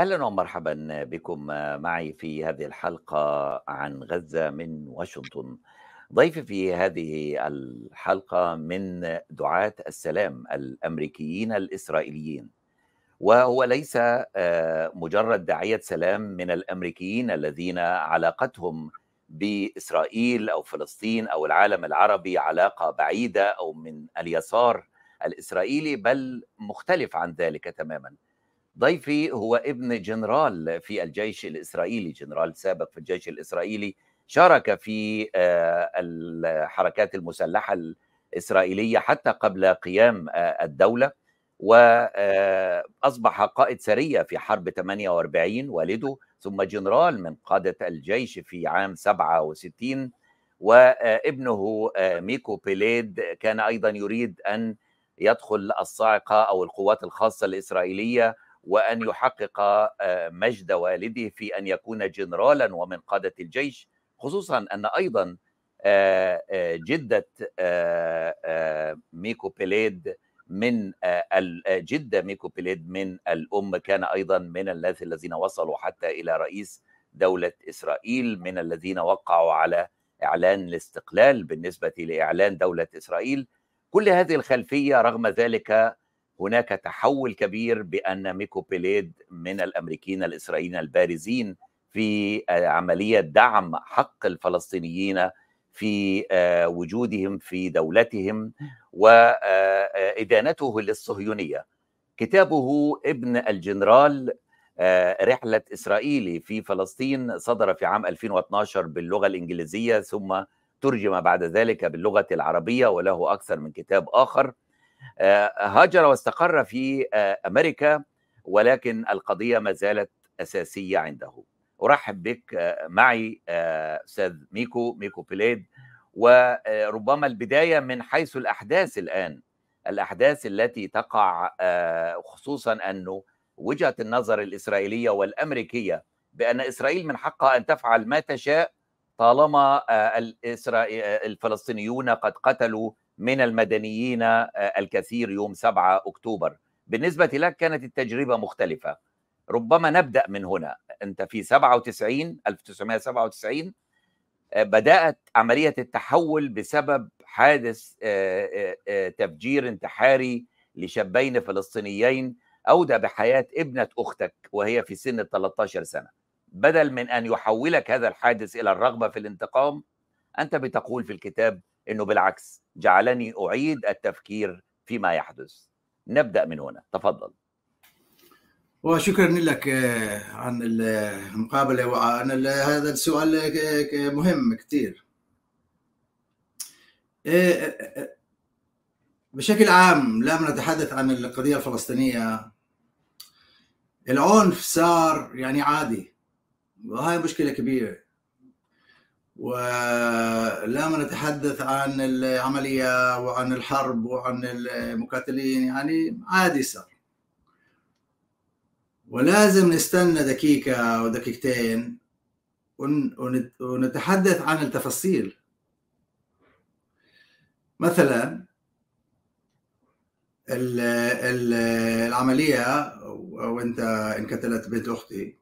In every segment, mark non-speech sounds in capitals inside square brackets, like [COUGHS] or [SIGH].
أهلا ومرحبا بكم معي في هذه الحلقة عن غزة من واشنطن. ضيفي في هذه الحلقة من دعاة السلام الأمريكيين الإسرائيليين. وهو ليس آه، مجرد داعية سلام من الأمريكيين الذين علاقتهم بإسرائيل أو فلسطين أو العالم العربي علاقة بعيدة أو من اليسار الإسرائيلي بل مختلف عن ذلك تماما. ضيفي هو ابن جنرال في الجيش الإسرائيلي. جنرال سابق في الجيش الإسرائيلي شارك في آه، الحركات المسلحة الإسرائيلية حتى قبل قيام آه، الدولة. واصبح قائد سرية في حرب 48 والده ثم جنرال من قادة الجيش في عام 67 وابنه آه، ميكو بيليد كان أيضا يريد أن يدخل الصاعقة أو القوات الخاصة الإسرائيلية وأن يحقق آه، مجد والده في أن يكون جنرالا ومن قادة الجيش خصوصا أن أيضا آه، آه، جدة ميكو بيليد من جدة ميكو بيليد من الأم كان أيضا من الذين وصلوا حتى إلى رئيس دولة إسرائيل من الذين وقعوا على إعلان الاستقلال بالنسبة لإعلان دولة إسرائيل. كل هذه الخلفية رغم ذلك هناك تحول كبير بأن ميكو بيليد من الأمريكيين الإسرائيليين البارزين في آه، عملية دعم حق الفلسطينيين في آه، وجودهم في دولتهم وادانته آه، للصهيونية. كتابه ابن الجنرال رحلة اسرائيلي في فلسطين صدر في عام 2012 باللغة الإنجليزية ثم ترجم بعد ذلك باللغة العربية وله أكثر من كتاب آه، هاجر واستقر في آه، أمريكا ولكن القضية ما زالت أساسية عنده. أرحب بك آه، معي أستاذ ميكو ميكو بيليد وربما البداية من حيث الأحداث الآن الأحداث التي تقع خصوصا انه وجهة النظر الإسرائيلية والأمريكية بأن إسرائيل من حقها أن تفعل ما تشاء طالما الفلسطينيون قد قتلوا من المدنيين آه، الكثير يوم 7 أكتوبر. بالنسبة لك كانت التجربة مختلفة. ربما نبدأ من هنا. أنت في 97 1997 آه، بدأت عملية التحول بسبب حادث آه، تفجير انتحاري لشابين فلسطينيين أودى بحياة ابنة أختك وهي في سن 13 سنة. بدل من أن يحولك هذا الحادث إلى الرغبة في الانتقام أنت بتقول في الكتاب إنه بالعكس. جعلني أعيد التفكير فيما يحدث. نبدأ من هنا. تفضل. وشكرا لك آه، عن المقابلة. وعن هذا السؤال آه، مهم كثير آه، بشكل عام لما نتحدث عن القضية الفلسطينية. العنف صار يعني عادي وهي مشكلة كبيرة. ولما نتحدث عن العملية وعن الحرب وعن المقاتلين يعني عادي صار ولازم نستنى دقيقة أو دقيقتين ونتحدث عن التفاصيل. مثلا العملية وانت انقتلت بنت أختي.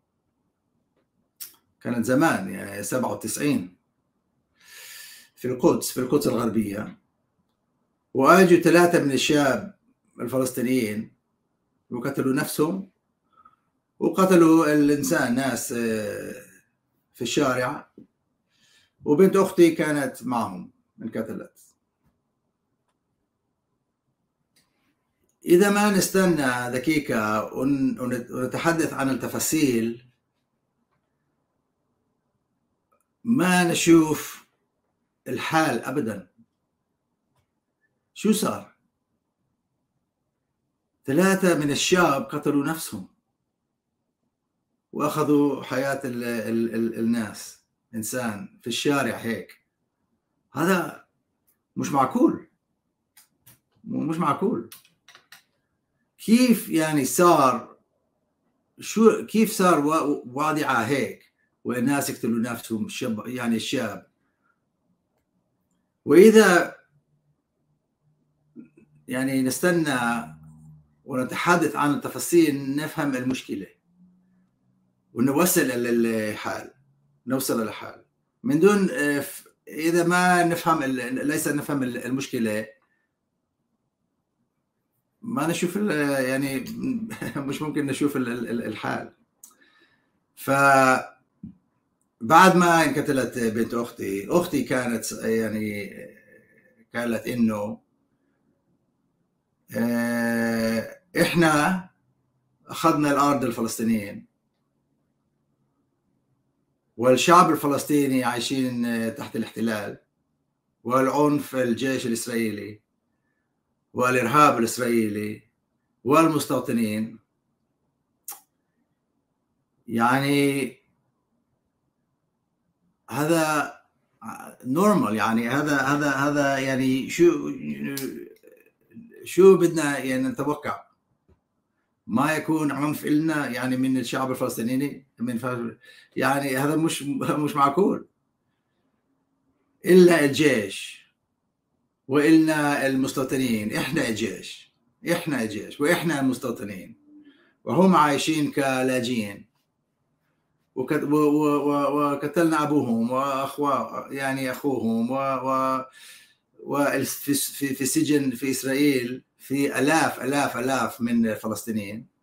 كانت زمان يعني 97 في القدس في القدس الغربية. وأجوا ثلاثة من الشاب الفلسطينيين وقتلوا نفسهم وقتلوا الإنسان ناس آه، في الشارع. وبنت أختي كانت معهم انقتلت إذا ما نستنى دقيقة ونتحدث عن التفاصيل ما نشوف الحال ابدا. شو صار؟ ثلاثة من الشاب قتلوا نفسهم وأخذوا حياة ال ال ال الناس إنسان في الشارع هيك. هذا مش معقول. مش معقول. كيف يعني صار؟ شو كيف صار واضعة هيك؟ والناس يقتلوا نفسهم الشاب يعني الشاب وإذا يعني نستنى ونتحدث عن التفاصيل نفهم المشكلة ونوصل للحال نوصل للحال من دون آه، إذا ما نفهم ليس نفهم المشكلة ما نشوف يعني [LAUGHS] مش ممكن نشوف الحال ف بعد ما انقتلت بنت أختي أختي كانت يعني قالت إنه آه، إحنا أخذنا الأرض الفلسطينيين. والشعب الفلسطيني عايشين تحت الاحتلال. والعنف الجيش الإسرائيلي. والإرهاب الإسرائيلي. والمستوطنين. يعني هذا نورمال يعني. هذا هذا هذا يعني شو شو بدنا يعني نتوقع؟ ما يكون عنف إلنا يعني من الشعب الفلسطيني من يعني هذا مش مش معقول. إلا الجيش وإلنا المستوطنين. إحنا الجيش إحنا الجيش وإحنا المستوطنين. وهم عايشين كلاجئين. وقتلنا أبوهم واخوه يعني أخوهم و, و وفي في سجن في إسرائيل في الاف الاف آلاف من الفلسطينيين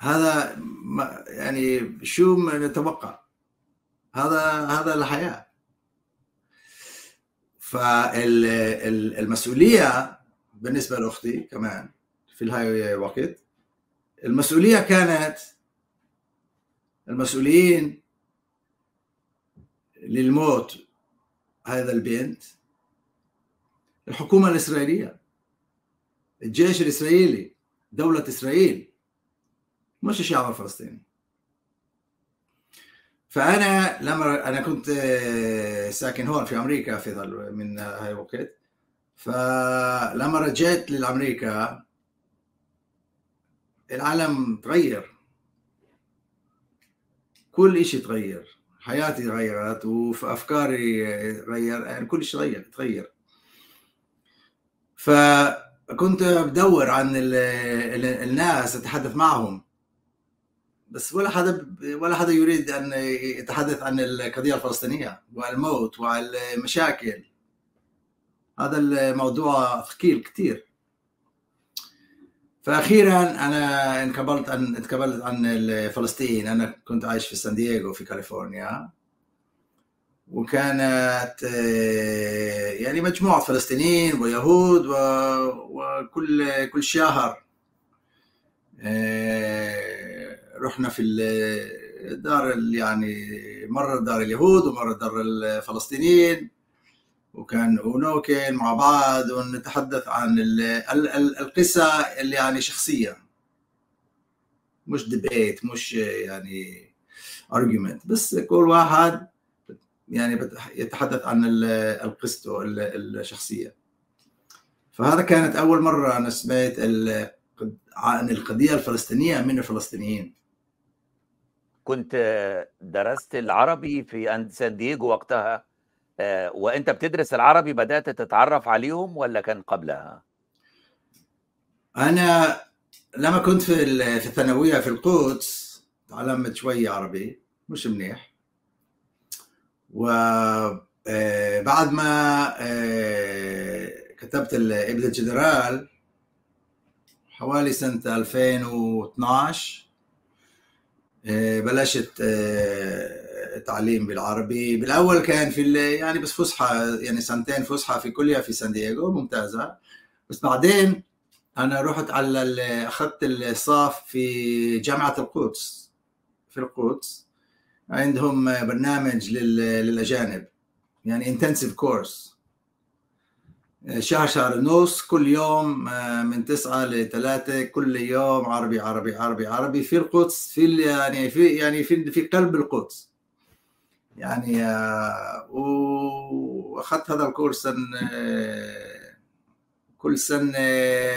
هذا يعني شو نتوقع. هذا هذا الحياة. فالمسؤوليه بالنسبة لأختي كمان في هاي الوقت المسؤولية كانت المسؤولين للموت هذا البنت الحكومة الإسرائيلية الجيش الإسرائيلي دولة إسرائيل مش الشعب الفلسطيني. فأنا لما أنا كنت ساكن هون في أمريكا في من هاي الوقت. فلما رجعت لامريكا العالم تغير. كل إشي تغير. حياتي تغيرت وفي أفكاري تغير يعني كل شيء تغير تغير. فكنت بدور عن الناس أتحدث معهم. بس ولا حدا ولا حدا يريد أن يتحدث عن القضية الفلسطينية والموت والمشاكل. هذا الموضوع ثقيل كثير فاخيرا أنا انقبلت عن انقبلت عن فلسطين أنا كنت عايش في سان دييغو في كاليفورنيا. وكانت آه، يعني مجموعة فلسطينيين ويهود وكل كل شهر آه، رحنا في الدار يعني مرة دار اليهود ومرة دار الفلسطينيين. وكان ونوكل مع بعض ونتحدث عن القصة اللي يعني شخصية مش ديبيت مش يعني argument بس كل واحد يعني يتحدث عن القصة الشخصية. فهذا كانت أول مرة أنا سمعت عن القضية الفلسطينية من الفلسطينيين. كنت درست العربي في سان دييغو وقتها. وأنت بتدرس العربي بدأت تتعرف عليهم ولا كان قبلها؟ أنا لما كنت في في الثانوية في القدس تعلمت شوية عربي مش منيح. وبعد آه، ما آه، كتبت ابن الجنرال حوالي سنة 2012 بلشت تعليم بالعربي. بالأول كان في يعني بس فسحة يعني سنتين فسحة في كلية في سان دييغو ممتازة. بس بعدين أنا رحت على أخذت الصاف في جامعة القدس في القدس. عندهم برنامج للأجانب يعني انتنسيف كورس شهر شهر ونص كل يوم آه، من تسعة لثلاثة كل يوم عربي عربي عربي عربي. في القدس في يعني في يعني في في قلب القدس. يعني آه، وأخذت هذا الكورس كل سنة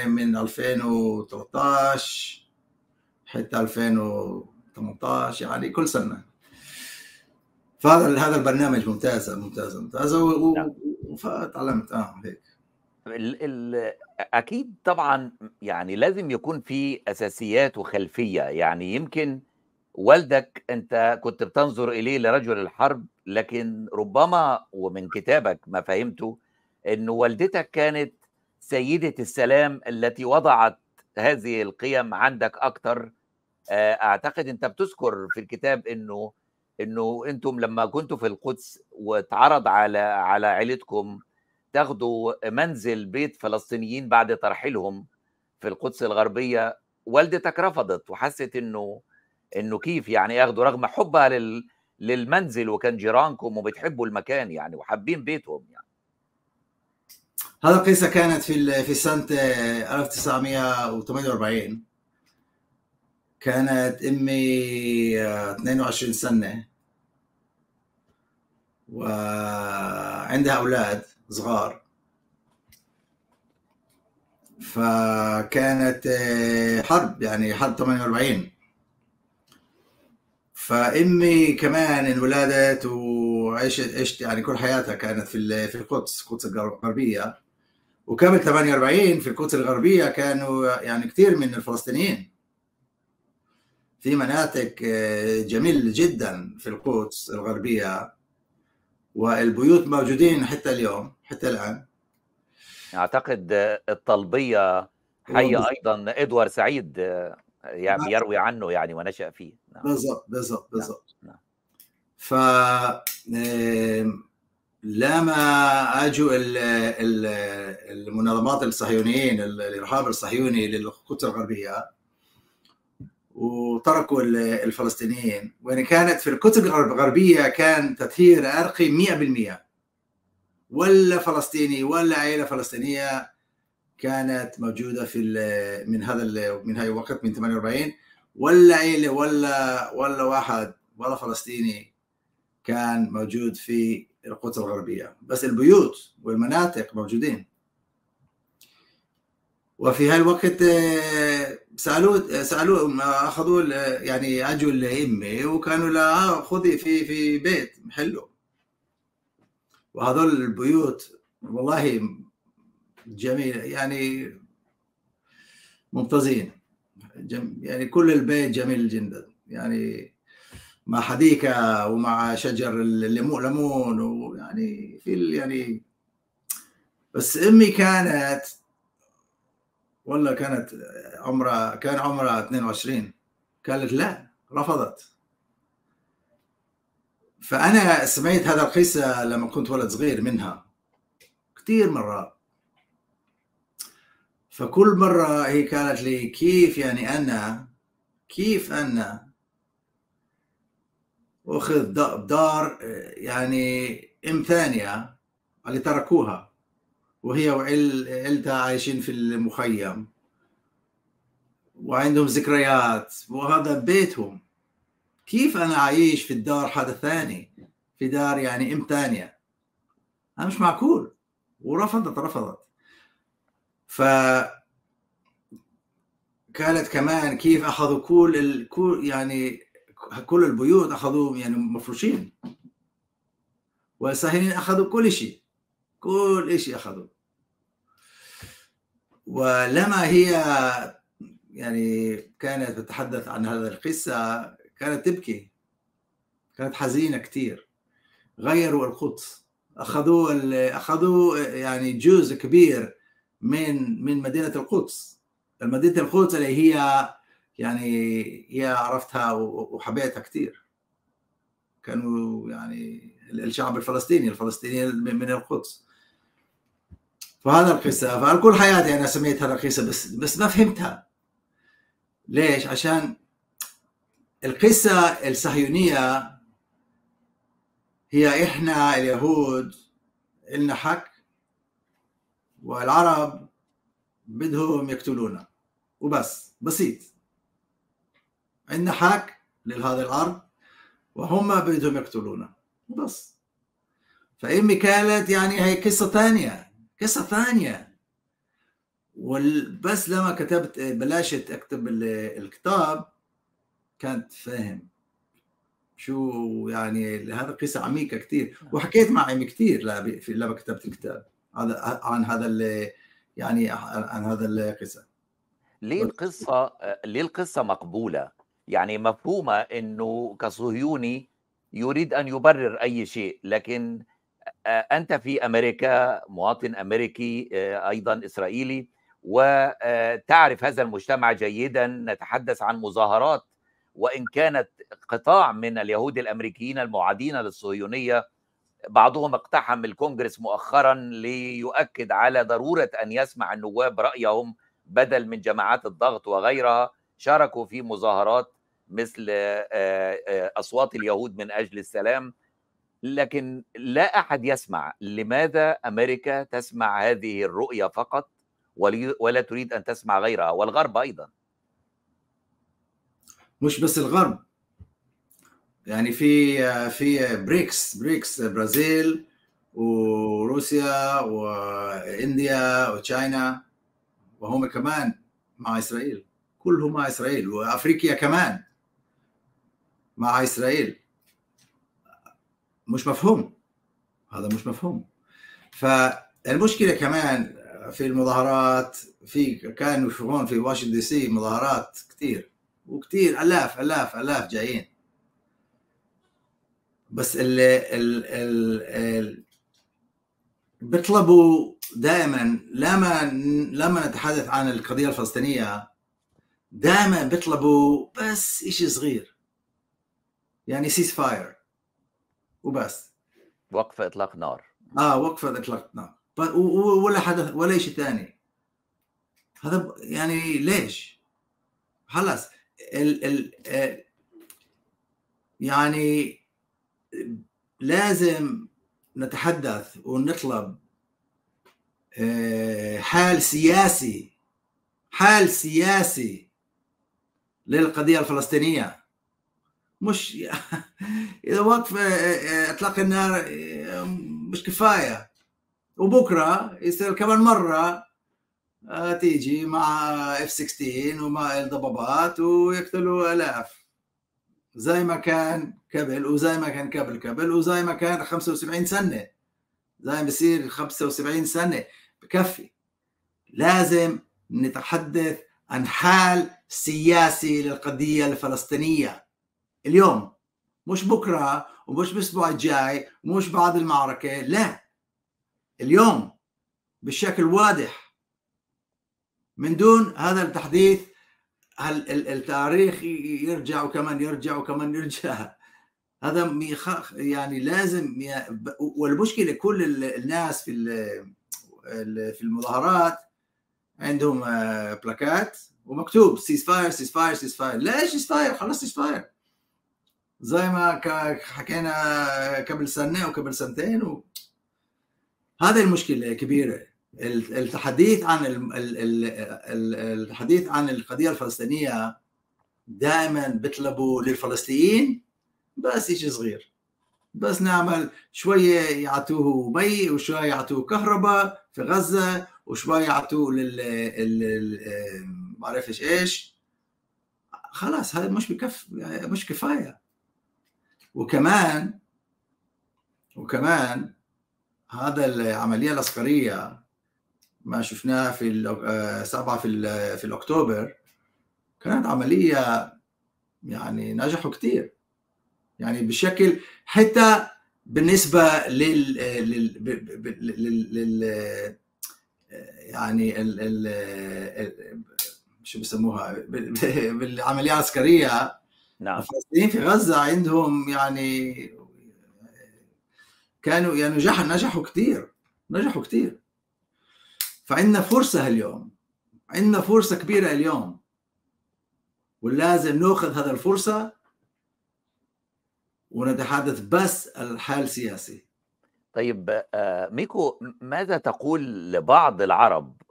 من 2013 حتى 2018 يعني كل سنة فهذا هذا البرنامج ممتاز ممتاز ممتاز نعم. فتعلمت آه هيك ال ال أكيد طبعًا يعني لازم يكون في أساسيات وخلفية، يعني يمكن والدك أنت كنت بتنظر إليه لرجل الحرب، لكن ربما ومن كتابك ما فهمته إنه والدتك كانت سيدة السلام التي وضعت هذه القيم عندك أكتر، آآ أعتقد أنت بتذكر في الكتاب إنه إنه أنتم لمّا كنتم في القدس واتعرض على على عيلتكم تاخدوا منزل بيت فلسطينيين بعد ترحيلهم في القدس الغربية، والدتك رفضت وحست إنه إنه كيف يعني ياخدوا رغم حُبّها لل للمنزل وكان جيرانكم وبتحبوا المكان يعني وحابين بيتهم يعني. هذا القصة كانت في في سنة 1948 كانت أمي 22 سنة. وعندها أولاد صغار. فكانت حرب يعني حرب 48 فامي كمان انولدت وعشت عشت يعني كل حياتها كانت في في القدس القدس الغربية. وقبل 48 في القدس الغربية كانوا يعني كثير من الفلسطينيين. في مناطق جميل جدا في القدس الغربية والبيوت موجودين حتى اليوم حتى الآن. أعتقد الطلبيه حي أيضا ادوار سعيد يعني يروي عنه يعني ونشأ فيه. نعم. بالضبط بالضبط بالضبط. نعم. ف لما اجوا المنظمات الصهيونيين الإرهاب الصهيوني للقدس الغربية وتركوا الفلسطينيين. وإن كانت في القدس الغربية كان تطهير عرقي 100% ولا فلسطيني ولا عائلة فلسطينية كانت موجودة في من هذا من هاي الوقت من 48 ولا عيله ولا ولا واحد ولا فلسطيني كان موجود في القدس الغربية. بس البيوت والمناطق موجودين. وفي هالوقت سالوه سالوه أخذوا يعني أجوا لامي وكانوا لا خذي في في بيت محله وهذول البيوت والله جميل. يعني ممتازين. جم يعني كل البيت جميل جدا. يعني مع حديقة ومع شجر الليمون ليمون ويعني في يعني بس أمي كانت والله كانت عمرها كان عمرها 22 قالت لا رفضت. فأنا سمعت هذا القصة لما كنت ولد صغير منها كثير مرات. فكل مرة هي كانت لي كيف يعني أنا كيف أنا أخذ دار يعني أم ثانية اللي تركوها وهي وعيلتها عايشين في المخيم وعندهم ذكريات وهذا بيتهم. كيف أنا عايش في الدار هذا الثاني؟ في دار يعني أم ثانية. هذا مش معقول. ورفضت رفضت. ف كانت كمان كيف أخذوا كل ال... كل يعني كل البيوت أخذوهم يعني مفروشين. والصهيونيين أخذوا كل شيء كل شيء اخذوا ولما هي يعني كانت تتحدث عن هذا القصة كانت تبكي كانت حزينة كثير غيروا القدس أخذوا أخذوا يعني جزء كبير من من مدينة القدس. مدينه القدس اللي هي يعني هي عرفتها وحبيتها كثير كانوا يعني الشعب الفلسطيني الفلسطيني من القدس. فهذا القصة فكل حياتي أنا سميت هذا القصة بس بس ما فهمتها. ليش؟ عشان القصة الصهيونية هي إحنا اليهود إلنا حق والعرب بدهم يقتلونا. وبس بسيط. عندنا حق لهذا الأرض وهم بدهم يقتلونا. وبس. فامي كانت يعني هي قصة ثانية قصة ثانية. وبس لما كتبت بلشت أكتب الكتاب كانت فاهم شو يعني هذا قصة عميقة كثير وحكيت مع أمي كثير لما كتبت الكتاب. هذا عن هذا اللي يعني عن هذا القصة. ليه القصة ليه القصة مقبولة؟ يعني مفهومة إنه كصهيوني يريد أن يبرر أي شيء لكن أنت في أمريكا مواطن أمريكي أيضا إسرائيلي وتعرف هذا المجتمع جيدا نتحدث عن مظاهرات وإن كانت قطاع من اليهود الأمريكيين المعادين للصهيونية بعضهم اقتحم الكونجرس مؤخرا ليؤكد على ضرورة أن يسمع النواب رأيهم بدل من جماعات الضغط وغيرها. شاركوا في مظاهرات مثل أصوات اليهود من أجل السلام. لكن لا أحد يسمع لماذا أمريكا تسمع هذه الرؤية فقط ولا تريد أن تسمع غيرها والغرب أيضا. مش بس الغرب. يعني في في BRICS BRICS برازيل وروسيا و India و China وهم كمان مع إسرائيل. كلهم مع إسرائيل وأفريقيا كمان مع إسرائيل. مش مفهوم. هذا مش مفهوم. فالمشكلة كمان في المظاهرات في كانوا يشوفون في واشنطن دي سي مظاهرات كثير وكثير ألاف ألاف ألاف جايين. بس اللي ال ال ال بيطلبوا دائما لما لما نتحدث عن القضية الفلسطينية دائما بيطلبوا بس شيء صغير. يعني سيس فاير وبس. وقف إطلاق نار. آه وقف إطلاق نار. ولا حدث ولا شيء ثاني. هذا يعني ليش؟ خلاص. ال ال يعني لازم نتحدث ونطلب حال سياسي حال سياسي للقضية الفلسطينية. مش [LAUGHS] إذا وقف إطلاق النار مش كفاية. وبكرة يصير كمان مرة تيجي مع اف 16 ومع الضبابات ويقتلوا آلاف. زي ما كان قبل وزي ما كان قبل. قبل وزي ما كان 75 سنة. زي ما بصير 75 سنة. بكفي. لازم نتحدث عن حال سياسي للقضية الفلسطينية. اليوم. مش بكرة ومش بالأسبوع الجاي ومش بعد المعركة. لا. اليوم. بشكل واضح. من دون هذا التحديث التاريخ يرجع وكمان يرجع وكمان يرجع؟ [LAUGHS] هذا يعني لازم والمشكلة كل الناس في في المظاهرات عندهم بلاكات ومكتوب سيز فاير سيز فاير سيز فاير ليش سيز فاير خلاص سيز فاير زي ما حكينا قبل سنة وقبل سنتين و... هذه المشكلة كبيرة. الحديث عن الحديث عن القضية الفلسطينية دائما بيطلبوا للفلسطينيين بس شيء صغير. بس نعمل شوية يعطوه مي وشوية يعطوه كهرباء في غزة وشوية يعطوه لل ما بعرفش إيش. خلاص هذا مش بكف مش كفاية. وكمان وكمان هذا العملية العسكرية ما شفناه في سبعة في في الأكتوبر. كانت عملية يعني نجحوا كثير يعني بشكل حتى بالنسبة لل, لل... لل... يعني ال... ال... شو بسموها؟ [LAUGHS] بالعملية العسكرية. نعم. الفلسطينيين في غزة عندهم يعني كانوا يعني نجح نجحوا كثير نجحوا كثير فعندنا فرصة اليوم عندنا فرصة كبيرة اليوم. ولازم نأخذ هذا الفرصة ونتحدث بس الحال السياسي. طيب ميكو ماذا تقول لبعض العرب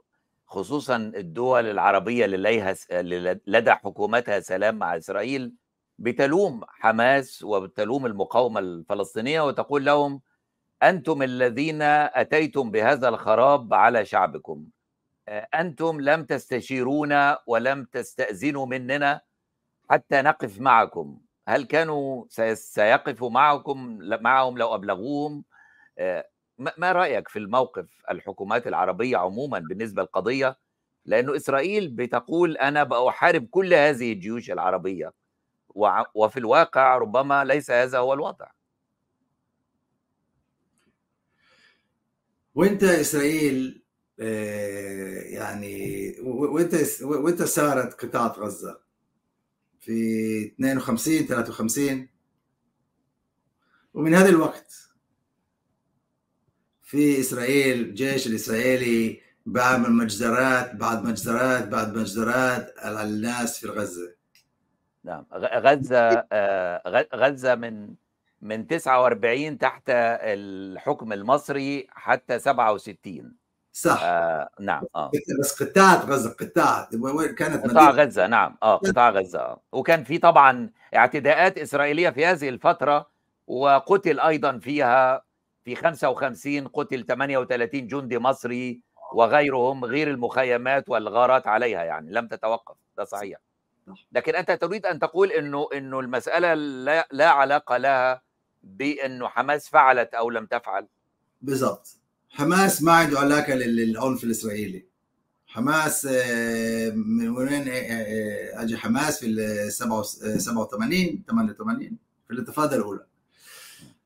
خصوصا الدول العربية اللي لدى حكومتها سلام مع إسرائيل بتلوم حماس وبتلوم المقاومة الفلسطينية وتقول لهم أنتم الذين أتيتم بهذا الخراب على شعبكم. أنتم لم تستشيرونا ولم تستأذنوا مننا حتى نقف معكم. هل كانوا سيقفوا معكم معهم لو أبلغوهم؟ ما رأيك في الموقف الحكومات العربية عموما بالنسبة للقضية؟ لأنه إسرائيل بتقول أنا بأحارب كل هذه الجيوش العربية وفي الواقع ربما ليس هذا هو الوضع. وانت إسرائيل آه، يعني وانت وانت صارت قطاع غزة؟ في 52 53 ومن هذا الوقت في إسرائيل الجيش الإسرائيلي بعمل مجزرات بعد مجزرات بعد مجزرات على الناس في غزة. نعم غزة آه، غزة من من 49 تحت الحكم المصري حتى 67 صح. آه نعم آه. بس قطاع غزة قطاع كانت قطاع غزة نعم آه قطاع غزة آه. وكان في طبعا اعتداءات إسرائيلية في هذه الفترة وقتل أيضا فيها في 55 قتل 38 جندي مصري وغيرهم غير المخيمات والغارات عليها يعني لم تتوقف ده صحيح. لكن أنت تريد أن تقول إنه إنه المسألة لا, لا علاقة لها بأنه حماس فعلت أو لم تفعل. بالضبط. حماس ما عنده علاقه للعنف الإسرائيلي. حماس آه، من وين آه، آه، اجى حماس في ال 87 88 في الانتفاضه الأولى.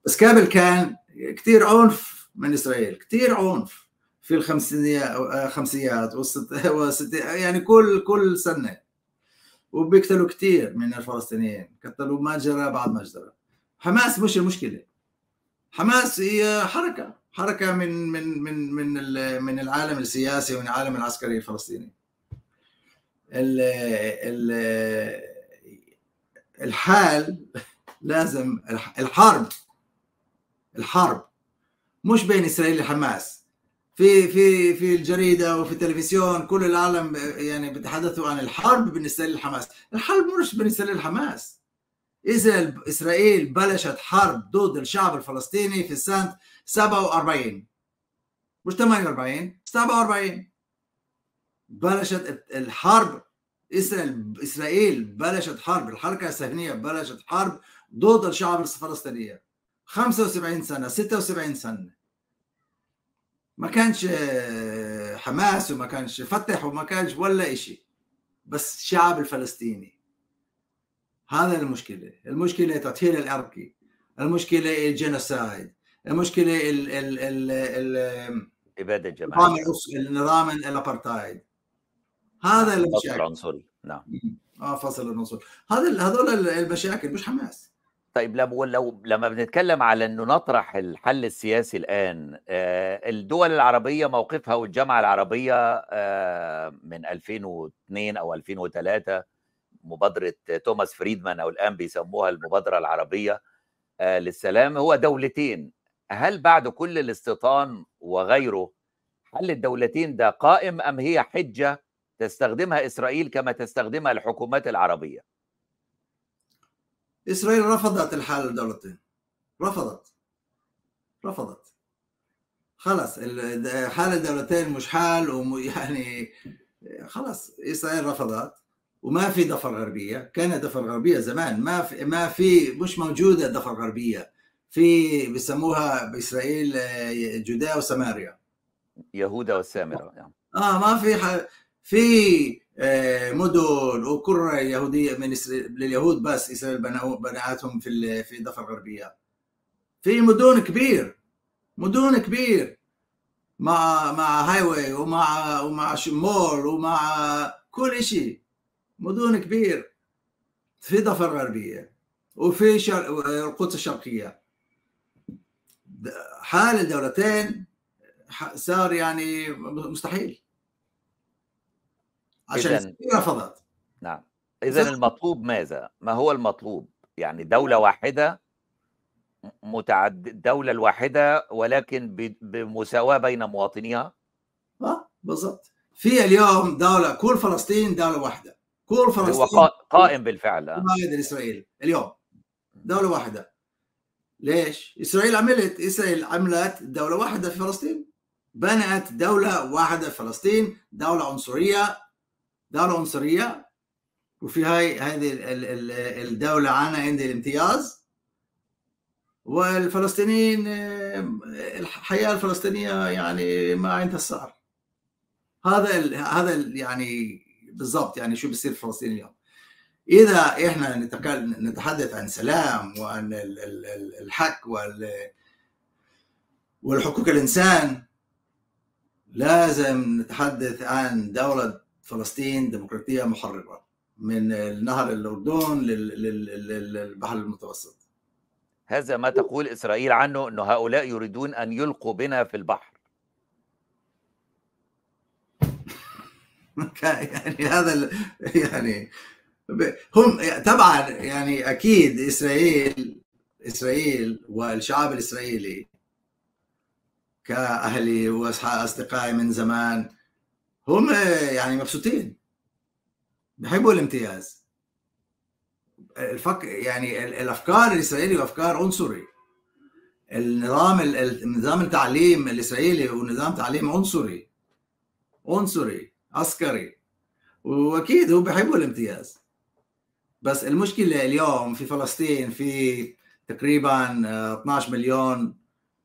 بس قبل كان كثير عنف من إسرائيل كثير عنف في الخمسينيات والست يعني كل كل سنة. وبيقتلوا كثير من الفلسطينيين قتلوا مجزره بعد مجزره حماس مش المشكلة. حماس هي حركة حركة من من من من من العالم السياسي ومن العالم العسكري الفلسطيني. ال ال الحال لازم الحرب الحرب مش بين إسرائيل وحماس. في في في الجريدة وفي التلفزيون كل العالم يعني بيتحدثوا عن الحرب بين إسرائيل وحماس. الحرب مش بين إسرائيل وحماس. إذا إسرائيل بلشت حرب ضد الشعب الفلسطيني في سنة 47 مش 48 47 بلشت الحرب إسرائيل بلشت حرب الحركة السهنية بلشت حرب ضد الشعب الفلسطيني. 75 سنة 76 سنة. ما كانش حماس وما كانش فتح وما كانش ولا إشي. بس الشعب الفلسطيني. هذا المشكلة. المشكلة تطهير العرقي المشكلة ال genocide. المشكلة ال ال ال ال إبادة الجماعيه النظام الأبارتايد. هذا المشاكل. الفصل العنصري نعم. آه فصل العنصري هذا هذول المشاكل مش حماس. طيب لو لو لما بنتكلم على إنه نطرح الحل السياسي الآن آه الدول العربية موقفها والجامعة العربية آه من 2002 أو 2003 مبادرة توماس فريدمان أو الآن بيسموها المبادرة العربية آه، للسلام هو دولتين. هل بعد كل الاستيطان وغيره حل الدولتين ده قائم أم هي حجة تستخدمها إسرائيل كما تستخدمها الحكومات العربية؟ إسرائيل رفضت الحل الدولتين رفضت. رفضت. خلص حال الدولتين مش حال ويعني خلص إسرائيل رفضت. وما في ضفه غربية. كانت ضفه غربية زمان. ما في ما في مش موجودة ضفه غربية. في بيسموها بإسرائيل آه، جوداء وسماريا. يهودا والسامرة يعني. آه ما في ح... في آه، مدن وقرى يهودية من لليهود بس. إسرائيل بناتهم في في الضفه الغربيه في مدن كبير مدن كبير. مع مع هاي واي ومع ومع مول ومع كل شيء مدن كبير في ضفة الغربية وفي شر... القدس الشرقية حال الدولتين صار يعني مستحيل عشان. رفضت نعم إذا المطلوب ماذا؟ ما هو المطلوب؟ يعني دولة واحدة متعدد الدولة الواحدة ولكن بمساواة بين مواطنيها؟ آه بالضبط في اليوم دولة كل فلسطين دولة واحدة كل فلسطين هو قائم بالفعل مؤيد لاسرائيل اليوم دولة واحدة. ليش؟ إسرائيل عملت إسرائيل عملت دولة واحدة في فلسطين. بنت دولة واحدة في فلسطين. دولة عنصرية. دولة عنصرية. وفي هاي هذه الدولة عنا عندي الامتياز. والفلسطينيين الحياة الفلسطينية يعني ما عندها صار هذا ال هذا ال يعني بالضبط يعني شو بيصير في فلسطين اليوم. إذا إحنا نتحدث عن سلام وعن الحق وال والحقوق الإنسان لازم نتحدث عن دولة فلسطين ديمقراطية محررة من نهر الأردن للبحر المتوسط. هذا ما تقول إسرائيل عنه إنه هؤلاء يريدون أن يلقوا بنا في البحر. [LAUGHS] يعني هذا يعني هم طبعا يعني أكيد إسرائيل إسرائيل والشعب الإسرائيلي كأهلي وأصدقائي من زمان هم يعني مبسوطين بحبوا الامتياز. الفك يعني الأفكار الاسرائيليه أفكار عنصري. النظام النظام التعليم الإسرائيلي هو نظام تعليم عنصري عنصري. عسكري. وأكيد هو بحبوا الامتياز. بس المشكلة اليوم في فلسطين في تقريبا 12 مليون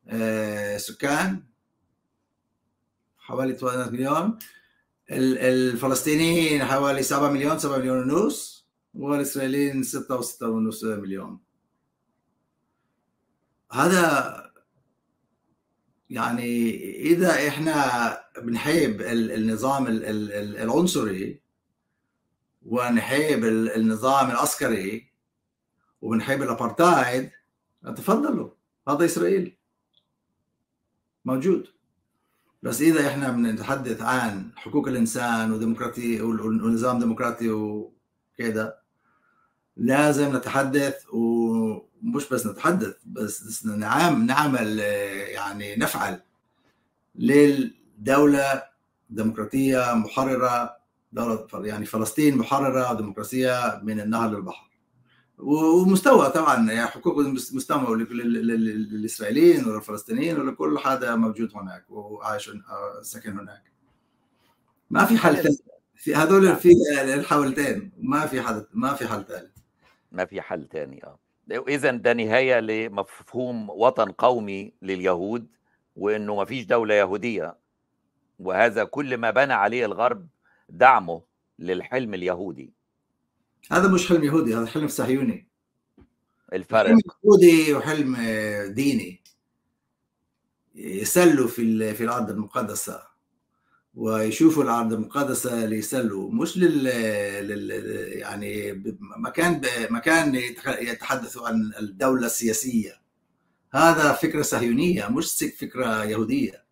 آه، سكان. حوالي 12 مليون. الفلسطينيين حوالي 7 مليون 7 مليون ونص والإسرائيليين 6 و6 ونص مليون. هذا يعني إذا إحنا بنحب النظام العنصري ونحب النظام العسكري وبنحب الأبارتايد تفضلوا هذا إسرائيل. موجود. بس إذا إحنا بنتحدث عن حقوق الإنسان وديمقراطي ونظام ديمقراطي وكذا لازم نتحدث ومش بس نتحدث بس نعم نعمل يعني نفعل. للدولة ديمقراطية محررة دولة يعني فلسطين محررة ديمقراطية من النهر للبحر. ومستوى طبعا يعني حقوق مستوى للإسرائيليين وللفلسطينيين ولكل حدا موجود هناك وعايش ساكن هناك. ما في حل ثالث في هذول. في الحولتين. ما في حل ما في حل ثالث. ما في حل ثاني آه. اذا ده نهاية لمفهوم وطن قومي لليهود وإنه ما فيش دولة يهودية. وهذا كل ما بنى عليه الغرب دعمه للحلم اليهودي. هذا مش حلم يهودي هذا حلم صهيوني. الفرق. حلم يهودي وحلم ديني. يسلوا في في الأرض المقدسة. ويشوفوا الأرض المقدسه ليسلوا مش لل, لل... يعني مكان مكان يتحدثوا عن الدولة السياسية. هذا فكرة صهيونية مش فكرة يهودية.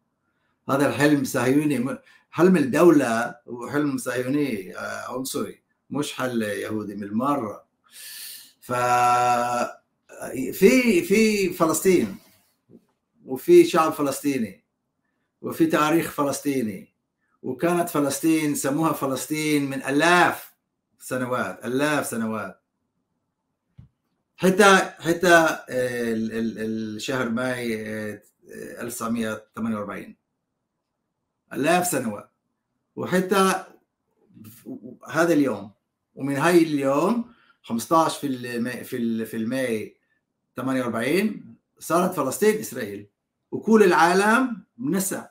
هذا الحلم صهيوني حلم الدولة وحلم صهيوني آه، عنصري مش حل يهودي من المره ف في في فلسطين وفي شعب فلسطيني وفي تاريخ فلسطيني. وكانت فلسطين سموها فلسطين من ألاف سنوات ألاف سنوات. حتى حتى الشهر ماي 1948 ألاف سنوات. وحتى هذا اليوم ومن هاي اليوم 15 في الماي في في الماي 48 صارت فلسطين إسرائيل. وكل العالم نسى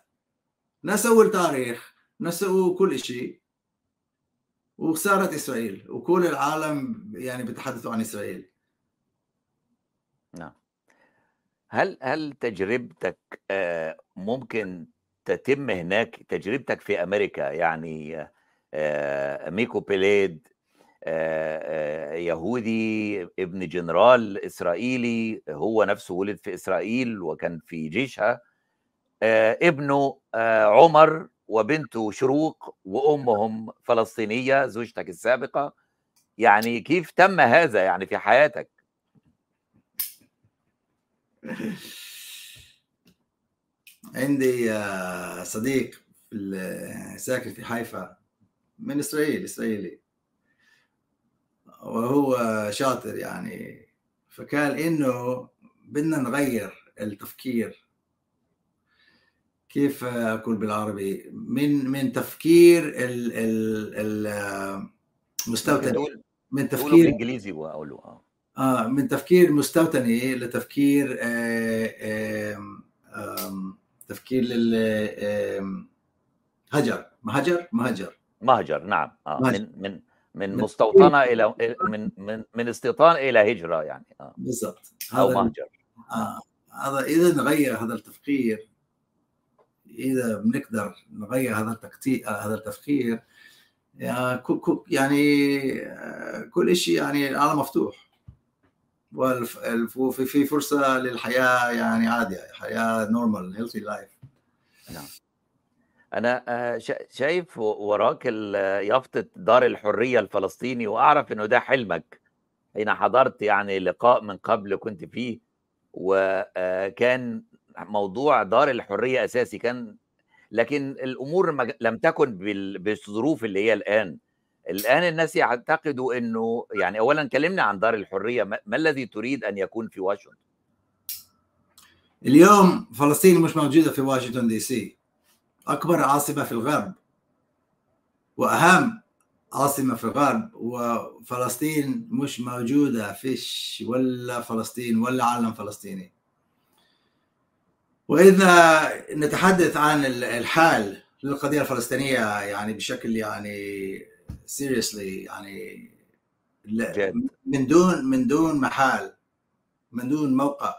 نسوا التاريخ. نسوا كل شيء وصارت إسرائيل وكل العالم يعني بيتحدثوا عن إسرائيل. نعم. هل هل تجربتك آه، ممكن تتم هناك؟ تجربتك في أمريكا يعني آه، ميكو بيليد يهودي ابن جنرال إسرائيلي هو نفسه ولد في إسرائيل وكان في جيشها ابنه عمر وبنته شروق وأمهم فلسطينية زوجتك السابقة. يعني كيف تم هذا يعني في حياتك؟ عندي صديق ساكن في حيفا من إسرائيل إسرائيلي. وهو شاطر يعني. فكان إنه بدنا نغير التفكير كيف أقول بالعربي؟ من من تفكير ال ال ال مستوى من تفكير بالإنجليزي وأقوله آه. آه من تفكير مستوطني لتفكير آه تفكير لل هجر. مهجر مهجر مهجر نعم آه. مهجر. من من من مستوطنة إلى من من من استيطان إلى هجرة يعني آه. بالضبط. أو مهجر آه. هذا اذا نغير هذا التفكير. إذا بنقدر نغير هذا التكتيك هذا التفكير يعني آه، كل شيء يعني العالم مفتوح. وفي في فرصة للحياة يعني عادية حياة normal healthy life أنا آه، شا- شايف وراك يافطة دار الحرية الفلسطيني وأعرف إنه ده حلمك. حين حضرت يعني لقاء من قبل كنت فيه وكان موضوع دار الحرية أساسي كان لكن الأمور لم تكن بال- بالظروف اللي هي الآن. الآن الناس يعتقدوا إنه يعني اولا كلمنا عن دار الحرية ما ما الذي تريد أن يكون في واشنطن؟ اليوم فلسطين مش موجودة في واشنطن دي سي. أكبر عاصمة في الغرب. وأهم عاصمة في الغرب. وفلسطين مش موجودة فيش ولا فلسطين ولا علم فلسطيني. وإذا نتحدث عن ال- الحال للقضية الفلسطينية يعني بشكل يعني سيريسلي يعني. من دون من دون محال من دون موقع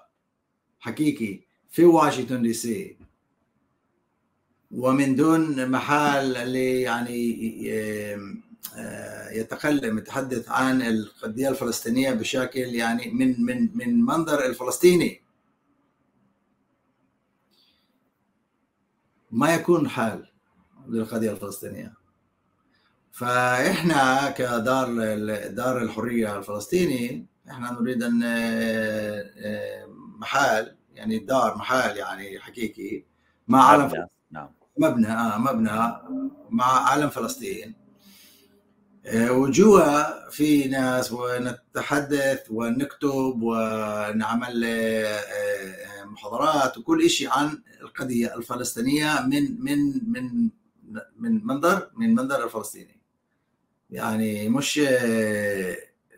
حقيقي في واشنطن دي سي ومن دون محال اللي يعني آه، يتكلم يتحدث عن القضية الفلسطينية بشكل يعني من من من منظر الفلسطيني ما يكون حال للقضية الفلسطينية. فإحنا كدار دار الحرية الفلسطيني إحنا نريد أن آه، محال يعني دار محل يعني حقيقي مع علم مبنى نعم. مبنى آه مبنى مع علم فلسطين. آه، وجوا في ناس ونتحدث ونكتب ونعمل آه، آه، محاضرات وكل شيء عن القضية الفلسطينية من من من من منظر من منظر الفلسطيني. يعني مش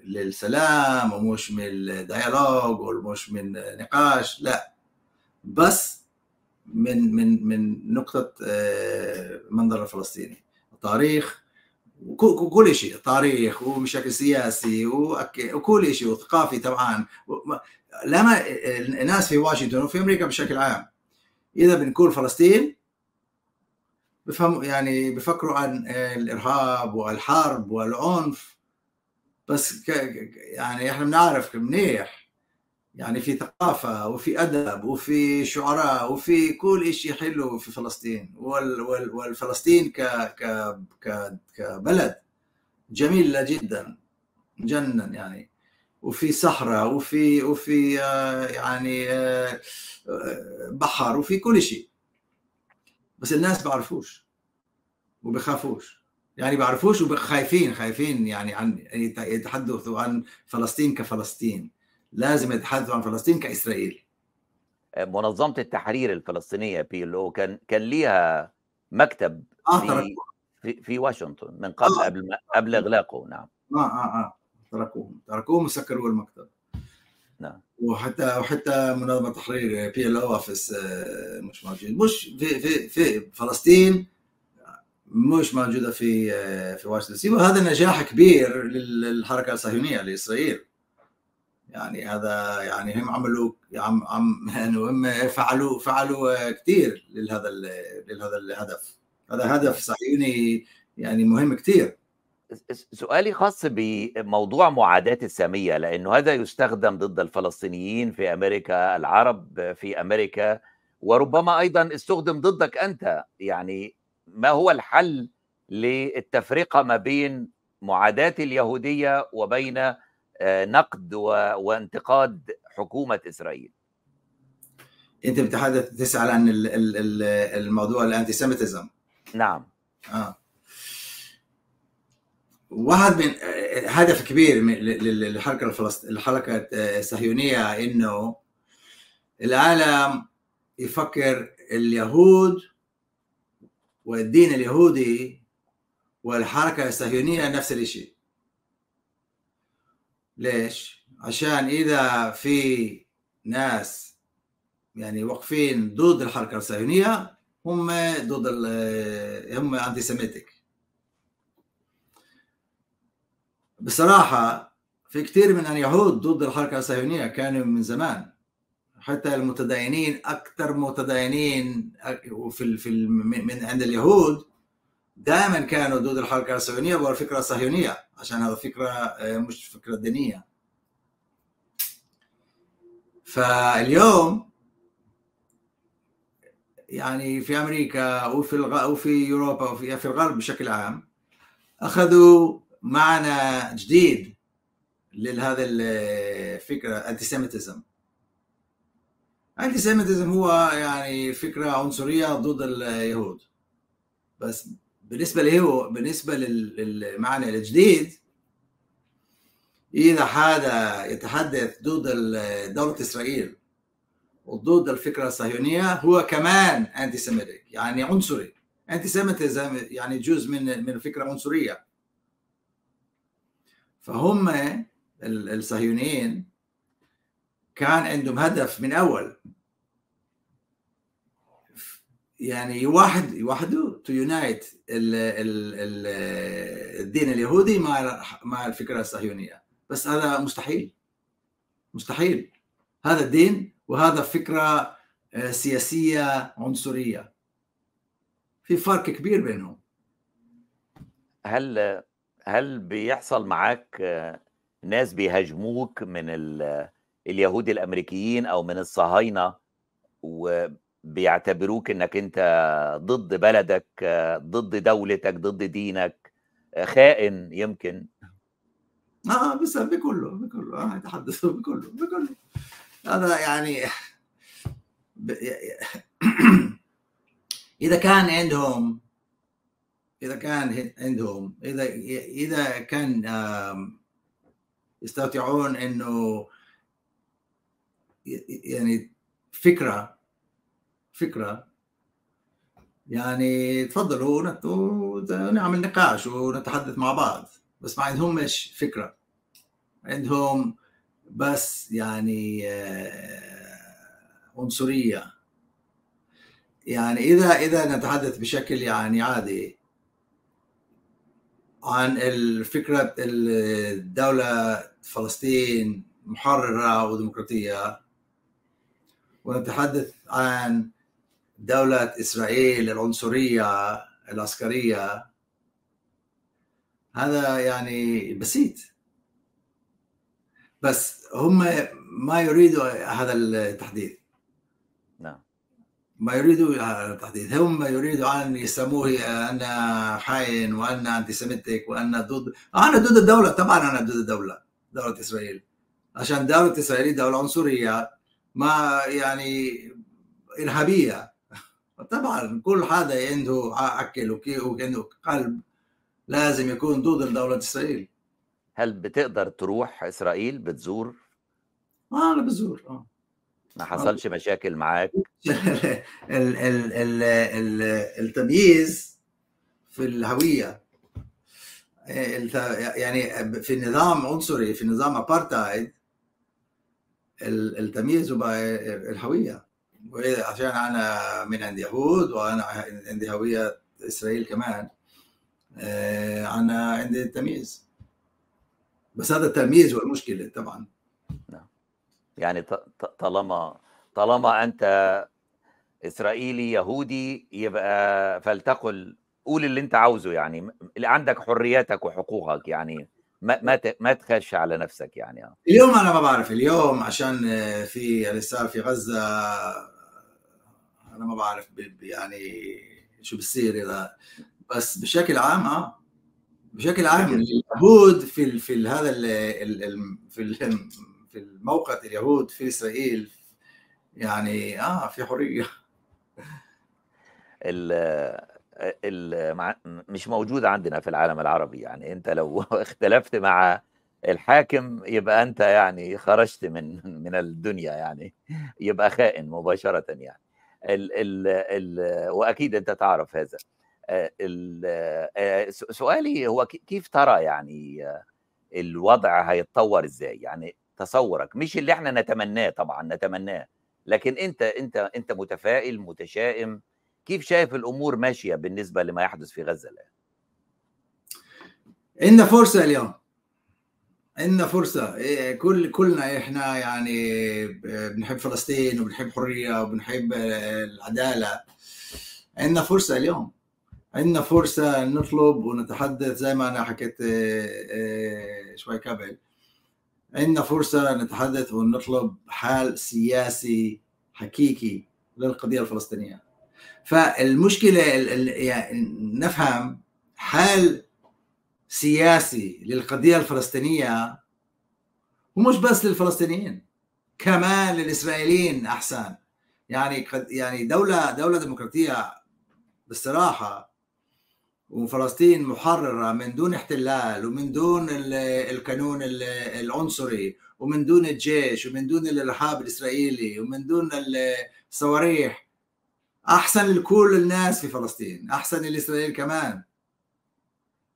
للسلام ومش من الديالوج ومش من نقاش لا. بس من من من نقطة آه، منظر الفلسطيني. التاريخ كل شيء تاريخ وبشكل سياسي وكل شيء وثقافي طبعا. لما الناس في واشنطن وفي أمريكا بشكل عام. إذا بنقول فلسطين بفهموا يعني بفكروا عن الإرهاب والحرب والعنف. بس يعني إحنا بنعرف منيح. يعني في ثقافة وفي أدب وفي شعراء وفي كل شيء حلو في فلسطين. وال وال والفلسطين ك ك ك كبلد جميلة جدا جنن يعني. وفي صحراء وفي وفي آه، يعني آه، بحر وفي كل شيء بس الناس بعرفوش وبخافوش. يعني بعرفوش وخايفين خايفين يعني عن يت- يتحدثوا عن فلسطين كفلسطين. لازم يتحدثوا عن فلسطين كإسرائيل. منظمة التحرير الفلسطينية PLO كان كان ليها مكتب آه في في, في واشنطن من قبل آه. قبل قبل إغلاقه. نعم. آه آه آه تركوهم. تركوهم وسكروا المكتب. نعم. وحتى وحتى منظمة تحرير PLO office مش موجود. مش في في في فلسطين مش موجودة في آه، في واشنطن. دي سي وهذا نجاح كبير لل- للحركة الصهيونية لإسرائيل. يعني هذا يعني هم عملوا عم عم يعني [LAUGHS] هم فعلوا فعلوا كثير لهذا لهذا الهدف. هذا هدف صهيوني يعني مهم كثير سؤالي خاص بموضوع معاداة السامية لأنه هذا يستخدم ضد الفلسطينيين في أمريكا العرب في أمريكا وربما أيضا استخدم ضدك أنت. يعني ما هو الحل للتفرقة ما بين معاداة اليهودية وبين نقد و- وانتقاد حكومة إسرائيل. أنت بتحدث تسال عن ال- ال- ال- الموضوع الانتي سيميتزم نعم. آه. واحد من آه، هدف كبير للحركة الفلسط... الحركة آه، الصهيونية إنه العالم يفكر اليهود والدين اليهودي والحركة الصهيونية نفس الشيء ليش؟ عشان إذا في ناس يعني واقفين ضد الحركة الصهيونية هم ضد هم انتي سيميتك بصراحة في كثير من اليهود ضد الحركة الصهيونية كانوا من زمان حتى المتدينين أكثر متدينين في في من عند اليهود دائما كانوا ضد الحركة الصهيونيه والفكرة الصهيونية عشان هذا فكرة آه، مش فكرة دينية. فاليوم يعني في أمريكا وفي الغ... وفي أوروبا وفي في الغرب بشكل عام أخذوا معنى جديد لهذا الفكرة انتي سيميتزم هو يعني فكرة عنصرية ضد اليهود بس بالنسبة له بالنسبة للمعنى الجديد إذا حدا يتحدث ضد دولة إسرائيل وضد الفكرة الصهيونية هو كمان انتي سيميتيك يعني عنصري. antisemitism يعني جزء من من الفكرة العنصريه فهم الصهيونيين كان عندهم هدف من أول. يعني يوحد يوحدوا to unite الدين اليهودي مع مع الفكرة الصهيونية. بس هذا مستحيل. مستحيل. هذا الدين وهذا فكرة آه، سياسية عنصرية. في فرق كبير بينهم. هل هل بيحصل معاك آه، ناس بيهاجموك من اليهود الأمريكيين أو من الصهاينة؟ وبيعتبروك إنك أنت ضد بلدك ضد دولتك ضد دينك خائن يمكن. آه بس بكله بكله آه يتحدثوا بكله بكله. هذا يعني [COUGHS] إذا كان عندهم إذا كان عندهم إذا إذا كان يستطيعون إنه يعني فكرة فكرة. يعني تفضلوا نعمل نقاش ونتحدث مع بعض. بس ما عندهمش فكرة. عندهم بس يعني آه، عنصرية. يعني إذا إذا نتحدث بشكل يعني عادي عن الفكرة الدولة فلسطين محررة وديمقراطية ونتحدث عن دولة إسرائيل العنصرية العسكرية. هذا يعني بسيط. بس هم ما يريدوا هذا التحديث. نعم. ما يريدوا هذا التحديث. هم يريدوا أن يسموه أنا حاين وأنا أنتي سيمتك وأنا ضد. أنا ضد الدولة طبعا أنا ضد الدولة دولة إسرائيل. عشان دولة إسرائيل دولة عنصرية ما يعني إرهابية. طبعا كل حدا عنده عقل وعنده قلب لازم يكون ضد دولة إسرائيل. هل بتقدر تروح إسرائيل بتزور؟ آه أنا بزور آه. ما حصلش مشاكل معاك؟ [LAUGHS] ال ال ال ال التمييز في الهوية. يعني في نظام عنصري في نظام ابارتايد التمييز عشان أنا من عند يهود وأنا عندي هوية إسرائيل كمان آه، أنا عندي التمييز. بس هذا التمييز هو المشكلة طبعا. نعم. يعني طالما طالما أنت إسرائيلي يهودي يبقى فلتقل قول اللي أنت عاوزه يعني. عندك حرياتك وحقوقك يعني. ما ما ما تخش على نفسك يعني. اليوم أنا ما بعرف اليوم عشان في اللي صار في غزة أنا ما بعرف يعني شو بصير إذا بس بشكل عام آه بشكل عام اليهود في في هذا في في الموقع اليهود في إسرائيل يعني آه في حرية. مش موجودة عندنا في العالم العربي يعني أنت لو [LAUGHS] اختلفت مع الحاكم يبقى أنت يعني خرجت من من الدنيا يعني يبقى خائن مباشرة يعني. ال ال ال وأكيد أنت تعرف هذا. سؤالي هو كيف ترى يعني الوضع هيتطور إزاي؟ يعني تصورك مش اللي إحنا نتمناه طبعا نتمناه لكن أنت أنت أنت متفائل متشائم كيف شايف الأمور ماشية بالنسبة لما يحدث في غزة الآن؟ عندنا فرصة اليوم. عندنا فرصة. إيه، كل كلنا إحنا يعني بنحب فلسطين وبنحب حرية وبنحب العدالة. عندنا فرصة اليوم. عندنا فرصة نطلب ونتحدث زي ما أنا حكيت إيه، إيه، شوي قبل. عندنا فرصة نتحدث ونطلب حل سياسي حقيقي للقضية الفلسطينية. فالمشكلة يعني نفهم حل سياسي للقضية الفلسطينية ومش بس للفلسطينيين كمان للإسرائيليين أحسن. يعني يعني دولة دولة ديمقراطية بصراحة وفلسطين محررة من دون احتلال ومن دون القانون العنصري ومن دون الجيش ومن دون الإرهاب الإسرائيلي ومن دون الصواريخ أحسن لكل الناس في فلسطين أحسن لإسرائيل كمان.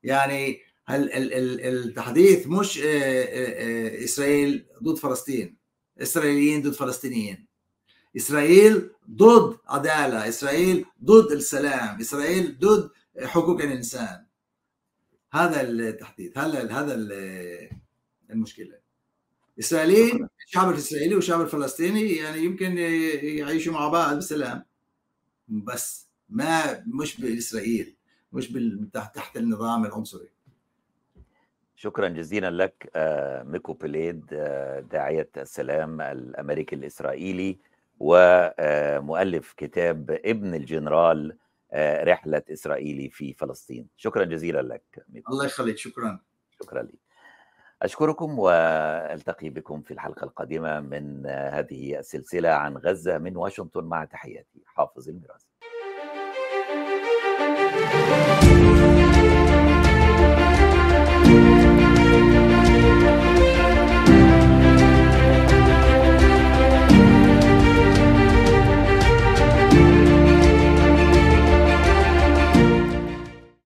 يعني التحديث مش إسرائيل ضد فلسطين. إسرائيليين ضد فلسطينيين. إسرائيل ضد عدالة. إسرائيل ضد السلام. إسرائيل ضد حقوق الإنسان. هذا التحديد هذا هذا المشكلة. إسرائيليين الشعب الاسرائيلي والشعب الفلسطيني يعني يمكن يعيشوا مع بعض بسلام. بس ما مش بإسرائيل مش تحت النظام العنصري. شكرا جزيلا لك آه، ميكو بيليد آه، داعية السلام الأمريكي الإسرائيلي ومؤلف كتاب ابن الجنرال آه، رحلة إسرائيلي في فلسطين. شكرا جزيلا لك الله يخليك شكرا. شكرا لي. أشكركم وألتقي بكم في الحلقة القادمة من هذه السلسلة عن غزة من واشنطن مع تحياتي. حافظ الميرازي.